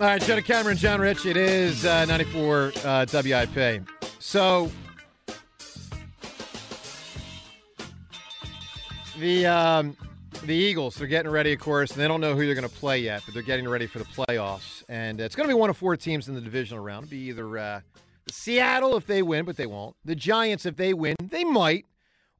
All right, Jenna Cameron, John Rich. It is uh, 94 uh, WIP. So the um, the Eagles, they're getting ready, of course, and they don't know who they're going to play yet, but they're getting ready for the playoffs. And it's going to be one of four teams in the divisional round. It'll be either uh, Seattle if they win, but they won't. The Giants if they win, they might,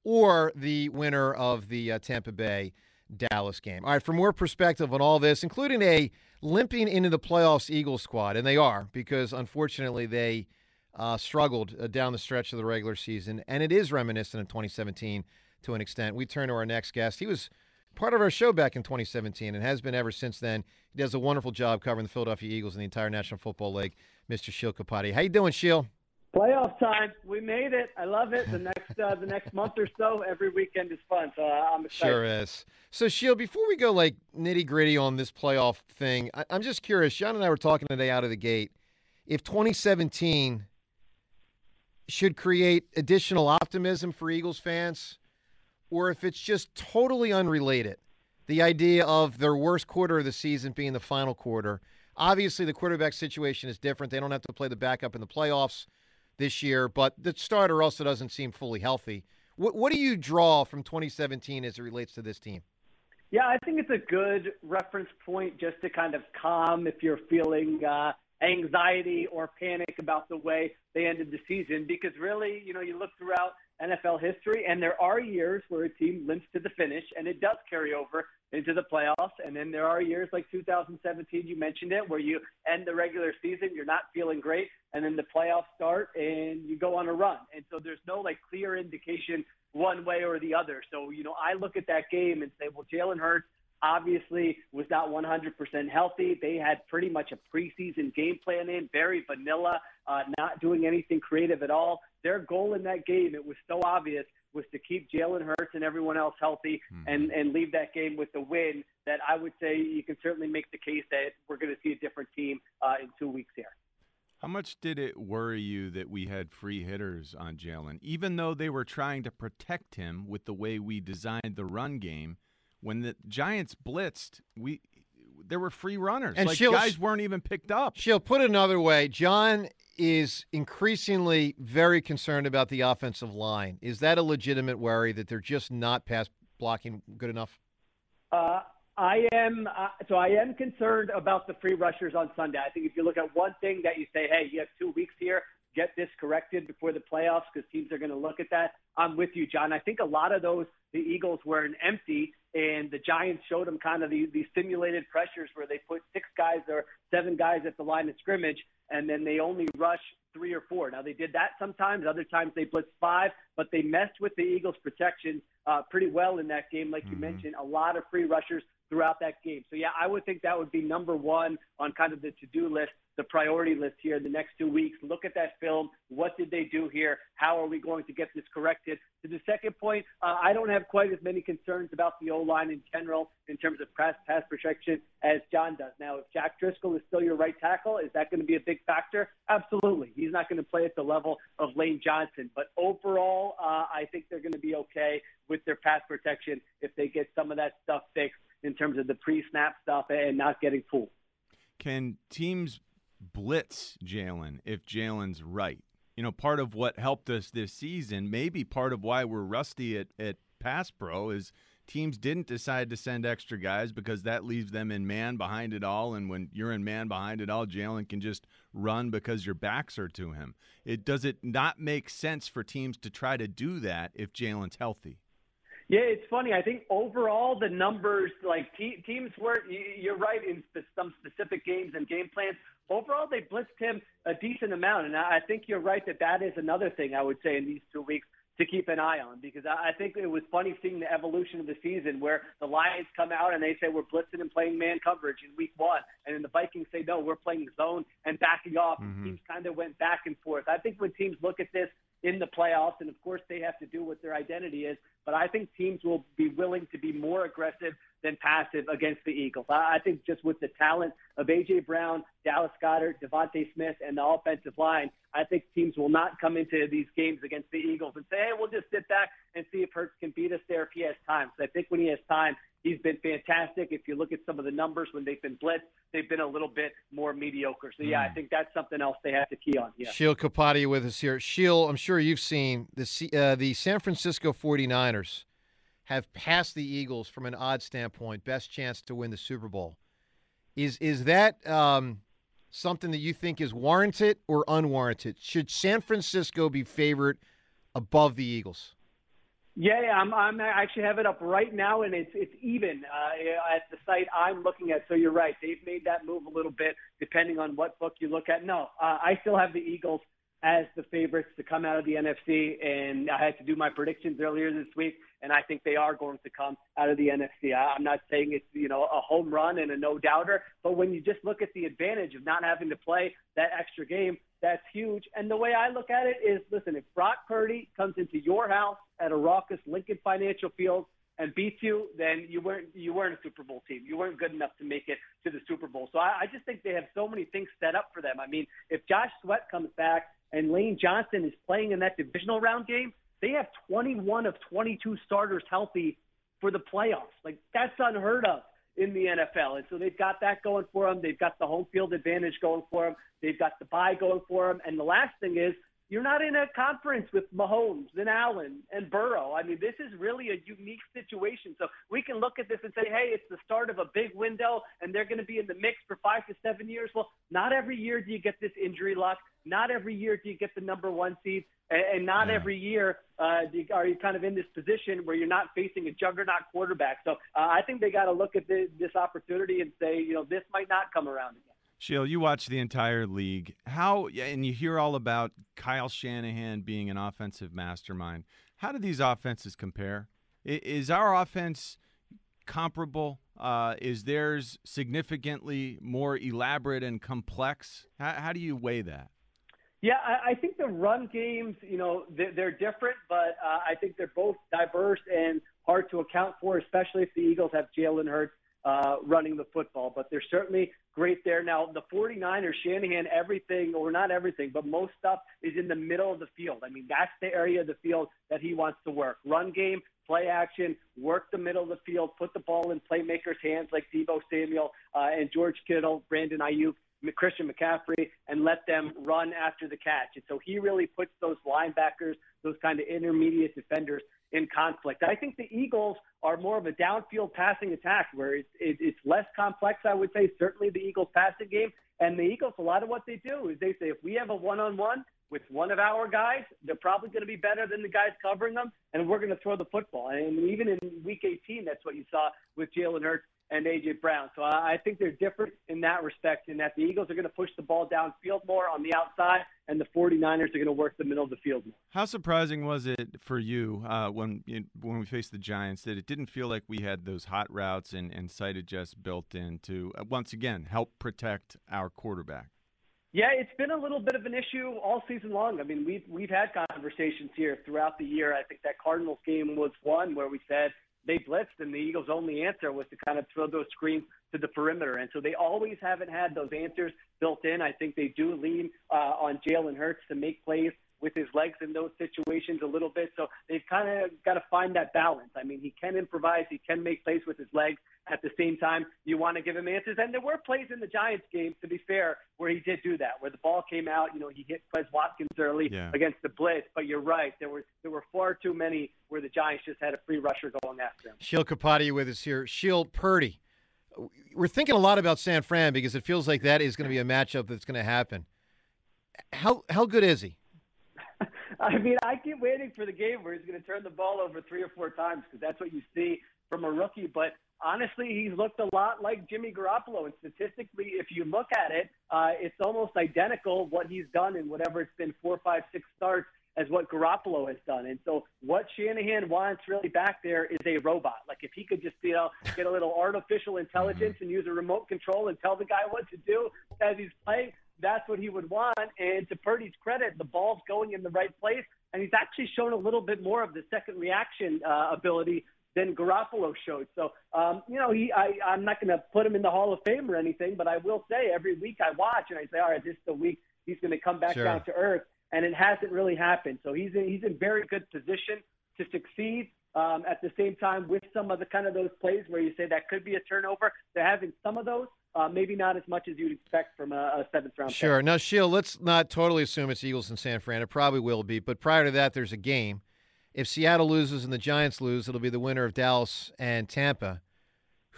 or the winner of the uh, Tampa Bay Dallas game. All right, for more perspective on all this, including a limping into the playoffs Eagles squad, and they are because unfortunately they uh, struggled uh, down the stretch of the regular season, and it is reminiscent of 2017 to an extent. We turn to our next guest. He was part of our show back in 2017 and has been ever since then. He does a wonderful job covering the Philadelphia Eagles and the entire National Football League. Mr. Sheil Kapadia. How you doing, Sheil? Playoff time. We made it. I love it. The next uh, the next month or so, every weekend is fun. So uh, I'm excited. Sure is. So, Sheil, before we go like nitty gritty on this playoff thing, I- I'm just curious. John and I were talking today out of the gate. If 2017 should create additional optimism for Eagles fans, or if it's just totally unrelated, the idea of their worst quarter of the season being the final quarter. Obviously, the quarterback situation is different. They don't have to play the backup in the playoffs this year, but the starter also doesn't seem fully healthy. What, what do you draw from 2017 as it relates to this team? Yeah, I think it's a good reference point just to kind of calm if you're feeling uh, anxiety or panic about the way they ended the season. Because really, you know, you look throughout NFL history, and there are years where a team limps to the finish, and it does carry over into the playoffs. And then there are years like 2017, you mentioned it, where you end the regular season, you're not feeling great, and then the playoffs start, and you go on a run. And so there's no like clear indication one way or the other. So you know, I look at that game and say, well, Jalen Hurts obviously was not 100% healthy. They had pretty much a preseason game plan in, very vanilla, uh, not doing anything creative at all. Their goal in that game, it was so obvious, was to keep Jalen Hurts and everyone else healthy Hmm. and, and leave that game with the win. That I would say you can certainly make the case that we're going to see a different team uh, in two weeks here. How much did it worry you that we had free hitters on Jalen, even though they were trying to protect him with the way we designed the run game? When the Giants blitzed, we there were free runners. And like Shields- guys weren't even picked up. Sheil put it another way. John is increasingly very concerned about the offensive line. Is that a legitimate worry that they're just not pass blocking good enough? Uh, I am uh, so I am concerned about the free rushers on Sunday. I think if you look at one thing that you say, hey, you have two weeks here, get this corrected before the playoffs because teams are going to look at that. I'm with you, John. I think a lot of those the Eagles were an empty, and the Giants showed them kind of these, these simulated pressures where they put six guys or seven guys at the line of scrimmage, and then they only rush three or four. Now they did that sometimes. Other times they blitzed five, but they messed with the Eagles' protection uh, pretty well in that game, like you Mhm. mentioned. A lot of free rushers throughout that game. So yeah, I would think that would be number one on kind of the to-do list, the priority list here in the next two weeks. Look at that film. What did they do here? How are we going to get this corrected? To the second point, uh, I don't have quite as many concerns about the O line in general in terms of pass pass protection as John does. Now, if Jack Driscoll is still your right tackle, is that going to be a big factor? Absolutely. He's not going to play at the level of Lane Johnson, but overall, uh, I think they're going to be okay with their pass protection if they get some of that stuff fixed in terms of the pre-snap stuff and not getting fooled. Can teams blitz Jalen if Jalen's right? You know, part of what helped us this season, maybe part of why we're rusty at, at pass pro is teams didn't decide to send extra guys because that leaves them in man behind it all. And when you're in man behind it all, Jalen can just run because your backs are to him. It does it not make sense for teams to try to do that if Jalen's healthy? Yeah, it's funny. I think overall the numbers, like te- teams were, you're right in sp- some specific games and game plans. Overall, they blitzed him a decent amount, and I think you're right that that is another thing I would say in these two weeks to keep an eye on because I think it was funny seeing the evolution of the season where the Lions come out and they say we're blitzing and playing man coverage in week one, and then the Vikings say no, we're playing zone and backing off. Mm-hmm. Teams kind of went back and forth. I think when teams look at this in the playoffs, and of course they have to do what their identity is. But I think teams will be willing to be more aggressive than passive against the Eagles. I think just with the talent of AJ Brown, Dallas Goedert, DeVonta Smith, and the offensive line, I think teams will not come into these games against the Eagles and say, "Hey, we'll just sit back and see if Hurts can beat us there if he has time." So I think when he has time, He's been fantastic. If you look at some of the numbers when they've been blitzed, they've been a little bit more mediocre. So yeah, mm. I hmm. think that's something else they have to key on. Yeah. Sheil Kapadia with us here. Sheil, I'm sure you've seen the uh, the San Francisco 49ers have passed the Eagles from an odd standpoint, best chance to win the Super Bowl. Is is that um, something that you think is warranted or unwarranted? Should San Francisco be favored above the Eagles? Yeah, I'm, I'm I actually have it up right now, and it's it's even uh, at the site I'm looking at. So you're right; they've made that move a little bit, depending on what book you look at. No, uh, I still have the Eagles as the favorites to come out of the NFC, and I had to do my predictions earlier this week, and I think they are going to come out of the NFC. I'm not saying it's you know a home run and a no doubter, but when you just look at the advantage of not having to play that extra game, that's huge. And the way I look at it is, listen, if Brock Purdy comes into your house at a raucous Lincoln Financial Field and beats you, then you weren't you weren't a Super Bowl team. You weren't good enough to make it to the Super Bowl. So I, I just think they have so many things set up for them. I mean, if Josh Sweat comes back and Lane Johnson is playing in that divisional round game, they have 21 of 22 starters healthy for the playoffs. Like that's unheard of in the NFL. And so they've got that going for them. They've got the home field advantage going for them. They've got the bye going for them. And the last thing is you're not in a conference with Mahomes and Allen and Burrow. I mean, this is really a unique situation. So we can look at this and say, hey, it's the start of a big window and they're going to be in the mix for five to seven years. Well, not every year do you get this injury luck. Not every year do you get the number one seed. And, not yeah. every year uh, are you kind of in this position where you're not facing a juggernaut quarterback. So uh, I think they got to look at this, this opportunity and say, you know, this might not come around again. Sheil, you watch the entire league. How and you hear all about Kyle Shanahan being an offensive mastermind. How do these offenses compare? Is our offense comparable? Uh, is theirs significantly more elaborate and complex? How, how do you weigh that? Yeah, I, I think the run games, you know, they're, they're different, but uh, I think they're both diverse and hard to account for, especially if the Eagles have Jalen Hurts uh, running the football. But they're certainly great there. Now, the 49ers, Shanahan, everything, or not everything, but most stuff is in the middle of the field. I mean, that's the area of the field that he wants to work. Run game, play action, work the middle of the field, put the ball in playmakers' hands like Deebo Samuel uh, and George Kittle, Brandon Aiyuk. Christian McCaffrey and let them run after the catch. And so he really puts those linebackers, those kind of intermediate defenders in conflict. I think the Eagles are more of a downfield passing attack where it's, it, it's less complex, I would say, certainly the Eagles passing game. And the Eagles, a lot of what they do is they say, if we have a one on one with one of our guys, they're probably going to be better than the guys covering them, and we're going to throw the football. And even in week 18, that's what you saw with Jalen Hurts and AJ Brown. So I think they're different in that respect, in that the Eagles are going to push the ball downfield more on the outside, and the 49ers are going to work the middle of the field more. How surprising was it for you uh, when when we faced the Giants that it didn't feel like we had those hot routes and, and sight adjusts built in to uh, once again help protect our quarterback? Yeah, it's been a little bit of an issue all season long. I mean, we've we've had conversations here throughout the year. I think that Cardinals game was one where we said they blitzed, and the Eagles' only answer was to kind of throw those screens to the perimeter. And so they always haven't had those answers built in. I think they do lean uh, on Jalen Hurts to make plays with his legs in those situations a little bit. So they've kind of got to find that balance. I mean, he can improvise, he can make plays with his legs. At the same time, you want to give him answers. And there were plays in the Giants game, to be fair, where he did do that, where the ball came out. You know, he hit Quez Watkins early yeah. against the blitz. But you're right, there were there were far too many where the Giants just had a free rusher going after him. Sheil Kapadia with us here. Sheil Purdy. We're thinking a lot about San Fran because it feels like that is going to be a matchup that's going to happen. How how good is he? I mean, I keep waiting for the game where he's going to turn the ball over three or four times because that's what you see from a rookie. But honestly, he's looked a lot like Jimmy Garoppolo. And statistically, if you look at it, uh, it's almost identical what he's done in whatever it's been four, five, six starts as what Garoppolo has done. And so what Shanahan wants really back there is a robot. Like if he could just, you know, get a little artificial intelligence and use a remote control and tell the guy what to do as he's playing, that's what he would want. And to Purdy's credit, the ball's going in the right place. And he's actually shown a little bit more of the second reaction uh, ability than Garoppolo showed. So, um, you know, he, I, I'm not going to put him in the Hall of Fame or anything, but I will say every week I watch and I say, all right, this is the week he's going to come back Sure. down to earth, and it hasn't really happened. So he's in, he's in very good position to succeed. Um, at the same time, with some of the kind of those plays where you say that could be a turnover, they're having some of those. Uh, maybe not as much as you'd expect from a, a seventh round. Sure. Now, Sheil, let's not totally assume it's Eagles and San Fran. It probably will be. But prior to that, there's a game. If Seattle loses and the Giants lose, it'll be the winner of Dallas and Tampa.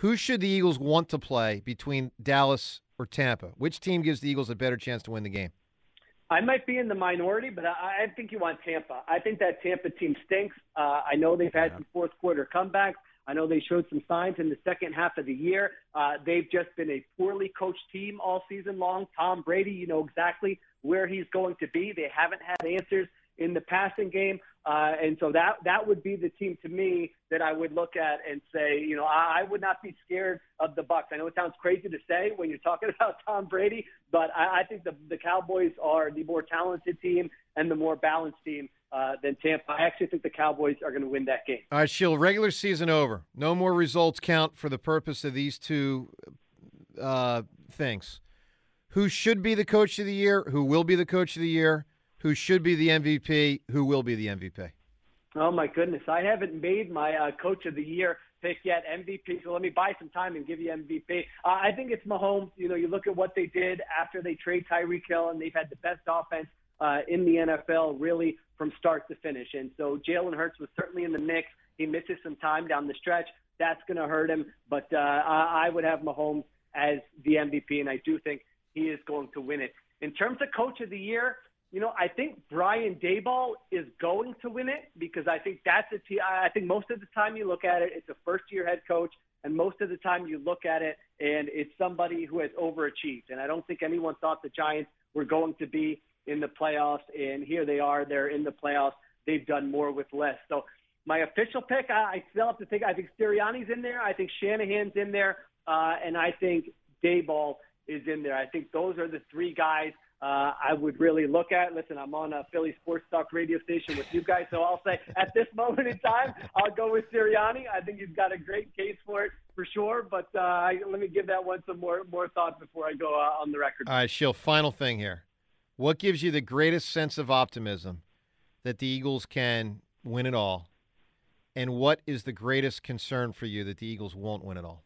Who should the Eagles want to play between Dallas or Tampa? Which team gives the Eagles a better chance to win the game? I might be in the minority, but I, I think you want Tampa. I think that Tampa team stinks. Uh, I know they've had some fourth quarter comebacks. I know they showed some signs in the second half of the year. Uh, they've just been a poorly coached team all season long. Tom Brady, you know exactly where he's going to be. They haven't had answers in the passing game. Uh, and so that that would be the team to me that I would look at and say, you know, I, I would not be scared of the Bucks. I know it sounds crazy to say when you're talking about Tom Brady, but I, I think the the Cowboys are the more talented team and the more balanced team uh, than Tampa. I actually think the Cowboys are going to win that game. All right, Sheil, regular season over. No more results count for the purpose of these two uh, things. Who should be the coach of the year? Who will be the coach of the year? Who should be the MVP? Who will be the MVP? Oh my goodness, I haven't made my uh, coach of the year pick yet, MVP. So let me buy some time and give you MVP. Uh, I think it's Mahomes. You know, you look at what they did after they trade Tyreek Hill, and they've had the best offense uh, in the NFL, really from start to finish. And so Jalen Hurts was certainly in the mix. He misses some time down the stretch. That's going to hurt him. But uh, I, would have Mahomes as the MVP, and I do think he is going to win it. In terms of coach of the year, you know, I think Brian Daboll is going to win it because I think that's a t- I think most of the time you look at it, it's a first year head coach, and most of the time you look at it and it's somebody who has overachieved. And I don't think anyone thought the Giants were going to be in the playoffs, and here they are. They're in the playoffs. They've done more with less. So my official pick, I, I still have to think. I think Sirianni's in there. I think Shanahan's in there, uh, and I think Daboll is in there. I think those are the three guys uh, I would really look at. Listen, I'm on a Philly Sports Talk radio station with you guys, so I'll say at this moment in time, I'll go with Sirianni. I think he's got a great case for it for sure. But uh, let me give that one some more more thought before I go uh, on the record. All right, Sheil, final thing here. What gives you the greatest sense of optimism that the Eagles can win it all? And what is the greatest concern for you that the Eagles won't win it all?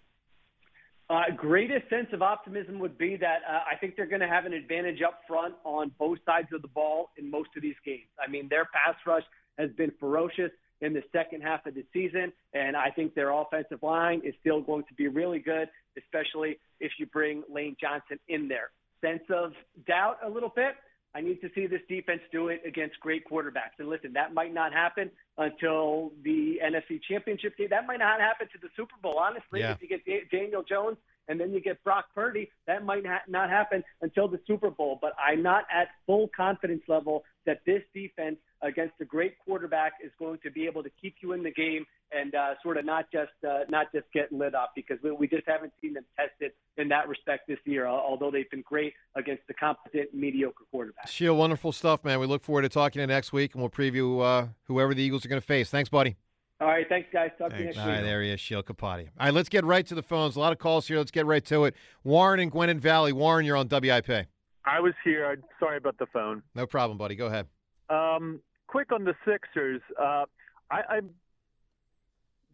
Uh, greatest sense of optimism would be that uh, I think they're going to have an advantage up front on both sides of the ball in most of these games. I mean, their pass rush has been ferocious in the second half of the season, and I think their offensive line is still going to be really good, especially if you bring Lane Johnson in there. Sense of doubt a little bit. I need to see this defense do it against great quarterbacks. And listen, that might not happen until the NFC Championship game. That might not happen to the Super Bowl. Honestly, Yeah. if you get Da- Daniel Jones and then you get Brock Purdy, that might ha- not happen until the Super Bowl. But I'm not at full confidence level that this defense against a great quarterback is going to be able to keep you in the game and uh, sort of not just uh, not just get lit up because we, we just haven't seen them tested in that respect this year. Although they've been great against the competent, mediocre quarterbacks. Sheil, wonderful stuff, man. We look forward to talking to you next week, and we'll preview uh, whoever the Eagles are going to face. Thanks, buddy. All right, thanks guys. Talk to you Thanks. next All week. right, there he is, Sheil Kapadia. All right, let's get right to the phones. A lot of calls here. Let's get right to it. Warren and Gwynedd Valley. Warren, you're on WIP. I was here. I'm sorry about the phone. No problem, buddy. Go ahead. Um, quick on the Sixers. Uh, I, I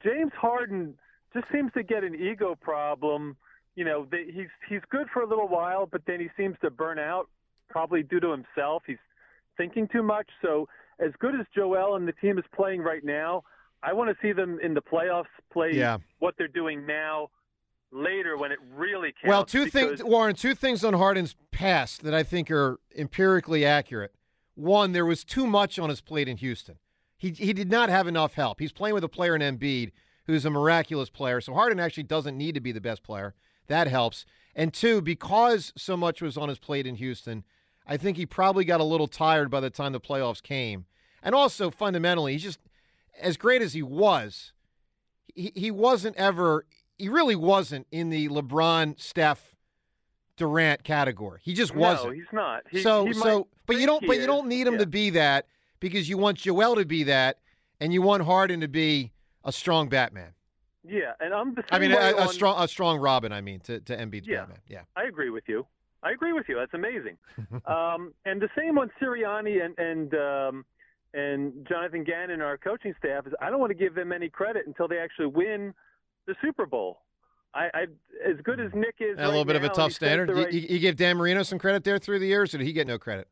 James Harden just seems to get an ego problem. You know, they, he's he's good for a little while, but then he seems to burn out, probably due to himself. He's thinking too much. So, as good as Joel and the team is playing right now, I want to see them in the playoffs play Yeah. what they're doing now. Later, when it really counts. Well, two things, Warren. Two things on Harden's past that I think are empirically accurate. One, there was too much on his plate in Houston. He he did not have enough help. He's playing with a player in Embiid who's a miraculous player. So Harden actually doesn't need to be the best player. That helps. And two, because so much was on his plate in Houston, I think he probably got a little tired by the time the playoffs came. And also fundamentally, he's just as great as he was. He he wasn't ever. He really wasn't in the LeBron, Steph, Durant category. He just wasn't. he's not. He, so he so, but you don't. But you don't need him Yeah. to be that because you want Joel to be that, and you want Harden to be a strong Batman. Yeah, and I'm the same I mean, a, a strong a strong Robin. I mean, to to Embiid's Yeah. Batman. Yeah. I agree with you. I agree with you. That's amazing. um, and the same on Sirianni and and um, and Jonathan Gannon, our coaching staff, is I don't want to give them any credit until they actually win the Super Bowl. I, I as good as Nick is, a little right bit of a tough standard. You, right- you, you give Dan Marino some credit there through the years, or did he get no credit?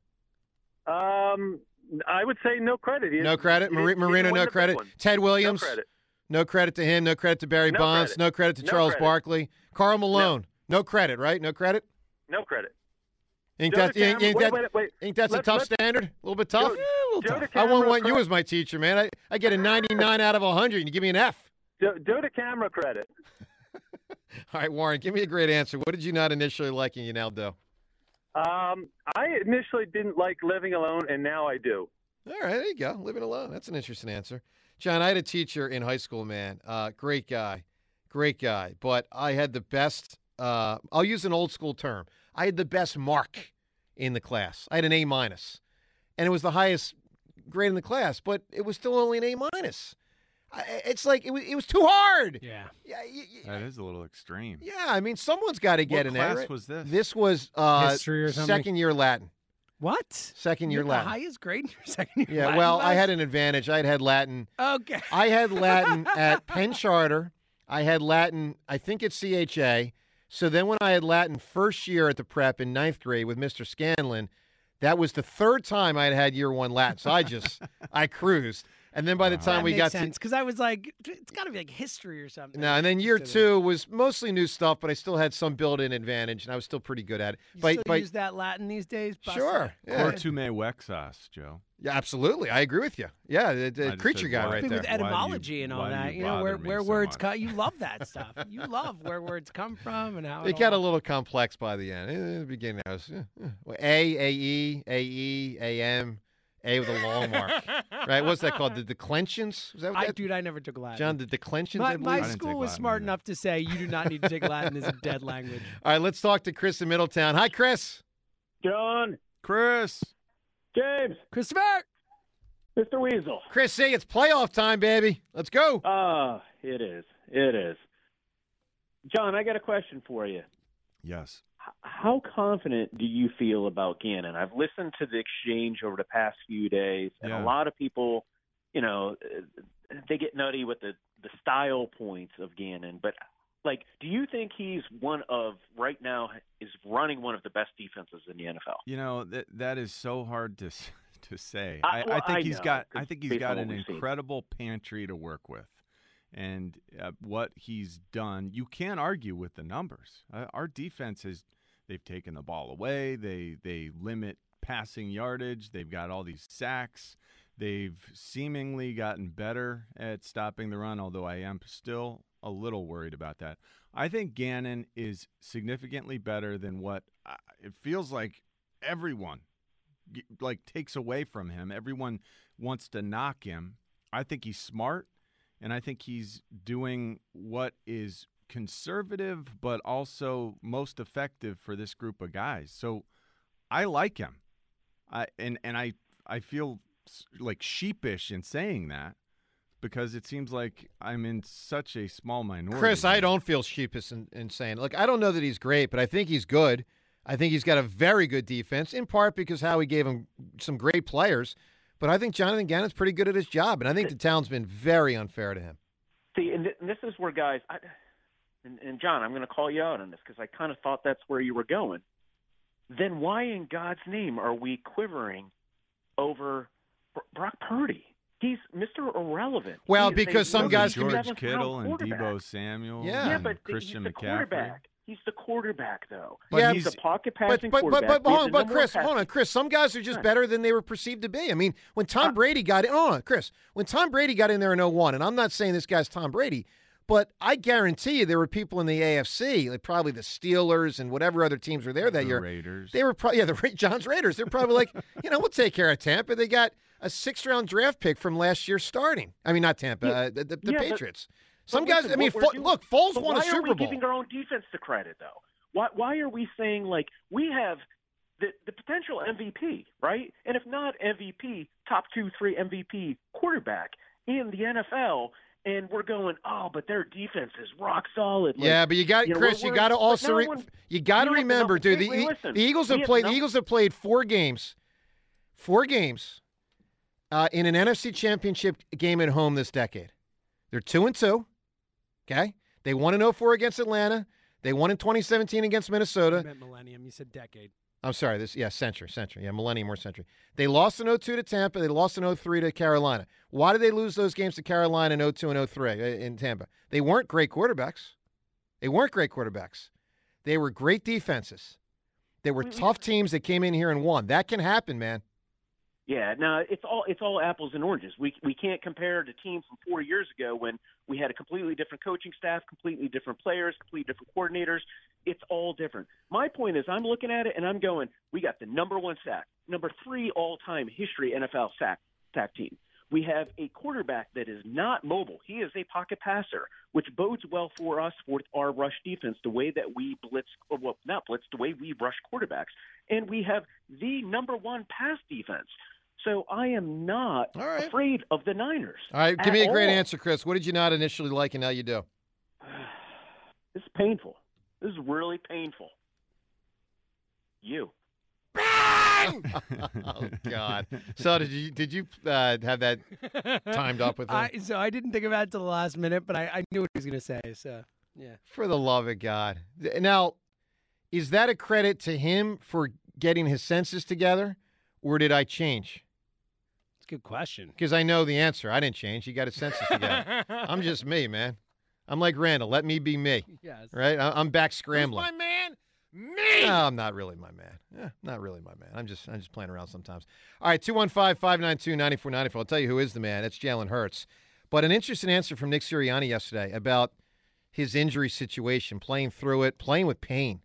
um, I would say no credit. He No credit. he Mari- Marino, no credit. Ted Williams, No credit. no credit to him. No credit to Barry No Bonds. credit. No credit to No Charles credit. Barkley. Karl Malone. No. credit, right? No credit. No credit. Joe that, you think, wait, that, wait, wait. think that's Let's- a tough standard? A little bit tough? Joe- a little tough. I wouldn't want you as my teacher, man. I, I get a 99 out of 100, and you give me an F. Do, Joe to camera credit. All right, Warren, give me a great answer. What did you not initially like and you now do? Um, I initially didn't like living alone, and now I do. All right, there you go. Living alone. That's an interesting answer. John, I had a teacher in high school, man. Uh, great guy. Great guy. But I had the best, uh, I'll use an old school term. I had the best mark in the class. I had an A minus, and it was the highest grade in the class, but it was still only an A minus. It's like it was, it was too hard. Yeah. Yeah, y- y- That is a little extreme. yeah. I mean, someone's got to get what an class A. right? was this? This was uh, History or something? second year Latin. What? Second year You're the Latin. highest grade in your second year. Yeah, Latin well, I had an advantage. I had had Latin. Okay. I had Latin at Penn Charter. I had Latin, I think at CHA. So then when I had Latin first year at the prep in ninth grade with Mr. Scanlon, that was the third time I had had year one Latin. So I just, I cruised. And then by the time that we got sense because I was like, it's got to be like history or something. no, and then year Instead of- two was mostly new stuff, but I still had some built-in advantage, and I was still pretty good at it. You But, still but use that Latin these days? Bust sure, it. yeah. Cortume Wexas, Joe. yeah, absolutely, I agree with you. Yeah, the, the creature said guy why. right Big there. with Why do you- etymology and all that. you You know where where so words much? come. You love that stuff. You love where words come from and how It it got a little complex by the end. In the beginning, I was eh, eh. Well, A, A, E, A, E, A, M, A with a long mark. right? What's that called? The declensions? Was that what I that? dude, I never took Latin. John, the declensions, my, my school was Latin smart either. enough to say you do not need to take Latin as a dead language. All right, let's talk to Chris in Middletown. Hi, Chris. John, Chris. James, Christopher, Mr. Weasel. Chris, see, it's playoff time, baby. Let's go. Ah, it is. It is. John, I got a question for you. Yes. How confident do you feel about Gannon? I've listened to the exchange over the past few days, and Yeah. a lot of people, you know, they get nutty with the the style points of Gannon. But like, do you think he's one of right now is running one of the best defenses in the NFL? You know that that is so hard to s- to say. I- I, well, I think I he's know, got. I think he's got an we've seen. incredible pantry to work with, and uh, what he's done. You can't argue with the numbers. Uh, our defense has. They've taken the ball away. They they limit passing yardage. They've got all these sacks. They've seemingly gotten better at stopping the run, although I am still a little worried about that. I think Gannon is significantly better than what uh, it feels like everyone like takes away from him. Everyone wants to knock him. I think he's smart and I think he's doing what is conservative but also most effective for this group of guys. So I like him. I and and I I feel like sheepish in saying that because it seems like I'm in such a small minority. Chris, I don't feel sheepish in, in saying, look, I don't know that he's great, but I think he's good. I think he's got a very good defense, in part because Howie gave him some great players. But I think Jonathan Gannon's pretty good at his job, and I think the town's been very unfair to him. See, and, th- and this is where guys, I, and, and John, I'm going to call you out on this because I kind of thought that's where you were going. Then why in God's name are we quivering over Br- Brock Purdy? He's Mr. Irrelevant. Well, He a because some number guys can be- George seventh Kittle and quarterback. Deebo Samuel. Yeah. Yeah, and but Christian he's the McCaffrey. quarterback. He's the quarterback, though. But Yeah, he's, he's- a pocket But passing but but quarterback. but, He has hold on, but Chris, hold on, Chris. Some guys are just Right. better than they were perceived to be. I mean, when Tom Uh, Brady got in, hold on, Chris. When Tom Brady got in there in 01, and I'm not saying this guy's Tom Brady, but I guarantee you there were people in the AFC, like probably the Steelers and whatever other teams were there that the year. Raiders. They were probably yeah, the Ra- John's Raiders. They're probably like, you know, we'll take care of Tampa. They got a sixth round draft pick from last year starting. I mean, not Tampa, Yeah. uh, the, the, the Yeah, but- Patriots. Some But guys, listen, I mean, Fo- doing- look, Foles won a Super Bowl. why are we Bowl. giving our own defense the credit, though? Why, why are we saying, like, we have the, the potential MVP, right? And if not MVP, top two, three MVP quarterback in the NFL, and we're going, oh, but their defense is rock solid. Like, yeah, but you got you know, Chris. You got to also re- one- you got to we have the remember, dude. The, listen. the Eagles have played. The Eagles have played four games, four games, uh, in an NFC Championship game at home this decade. They're two and two. Okay, they won in 04 against Atlanta. They won in 2017 against You Minnesota. meant millennium. You said decade. I'm sorry. This yeah, century, century. Yeah, millennium or century. They lost in 02 to Tampa. They lost in 03 to Carolina. Why did they lose those games to Carolina in 02 and 03 uh, in Tampa? They weren't great quarterbacks. They weren't great quarterbacks. They were great defenses. They were We- we- tough teams that came in here and won. That can happen, man. Yeah, no, it's all it's all apples and oranges. We we can't compare the team from four years ago when we had a completely different coaching staff, completely different players, completely different coordinators. It's all different. My point is, I'm looking at it and I'm going, we got the number one sack, number three all time history NFL sack sack team. We have a quarterback that is not mobile. He is a pocket passer, which bodes well for us for our rush defense, the way that we blitz, or well, not blitz, the way we rush quarterbacks. And we have the number one pass defense. So I am not All right. afraid of the Niners. All right, give me a great all. answer, Chris. What did you not initially like, and now you do? This is painful. This is really painful. You. oh God. So did you did you uh, have that timed up with him? I, so I didn't think about it till the last minute, but I, I knew what he was going to say. So yeah. For the love of God. Now, is that a credit to him for getting his senses together, or did I change? It's a good question. Because I know the answer. I didn't change. You got his senses together. I'm just me, man. I'm like Randall. Let me be me. Yes. Right? I- I'm back scrambling. my man? Me. No, I'm not really my man. Yeah, not really my man. I'm just I'm just playing around sometimes. All right, 215-592-9494. I'll tell you who is the man. It's Jalen Hurts. But an interesting answer from Nick Sirianni yesterday about his injury situation, playing through it, playing with pain,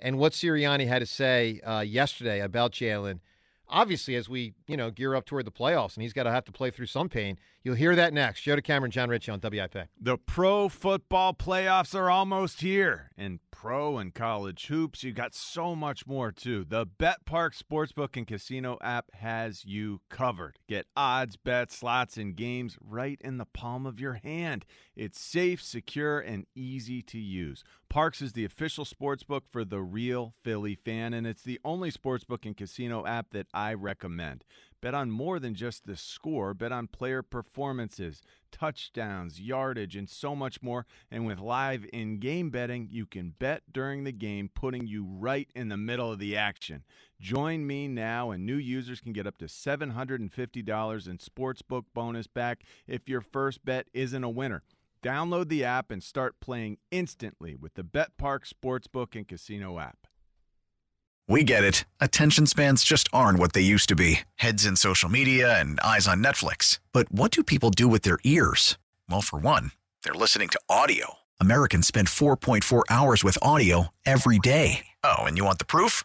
and what Sirianni had to say uh, yesterday about Jalen. Obviously, as we you know gear up toward the playoffs, and he's got to have to play through some pain. You'll hear that next. Joe to Cameron, John Ritchie on WIP. The pro football playoffs are almost here. And pro and college hoops, you got so much more too. The betPARX Sportsbook and Casino app has you covered. Get odds, bets, slots, and games right in the palm of your hand. It's safe, secure, and easy to use. PARX is the official sportsbook for the real Philly fan, and it's the only sportsbook and casino app that I recommend. Bet on more than just the score. Bet on player performances, touchdowns, yardage, and so much more. And with live in game betting, you can bet during the game, putting you right in the middle of the action. Join me now, and new users can get up to $750 in sportsbook bonus back if your first bet isn't a winner. Download the app and start playing instantly with the betPARX Sportsbook and Casino app. We get it. Attention spans just aren't what they used to be heads in social media and eyes on Netflix. But what do people do with their ears? Well, for one, they're listening to audio. Americans spend 4.4 hours with audio every day. Oh, and you want the proof?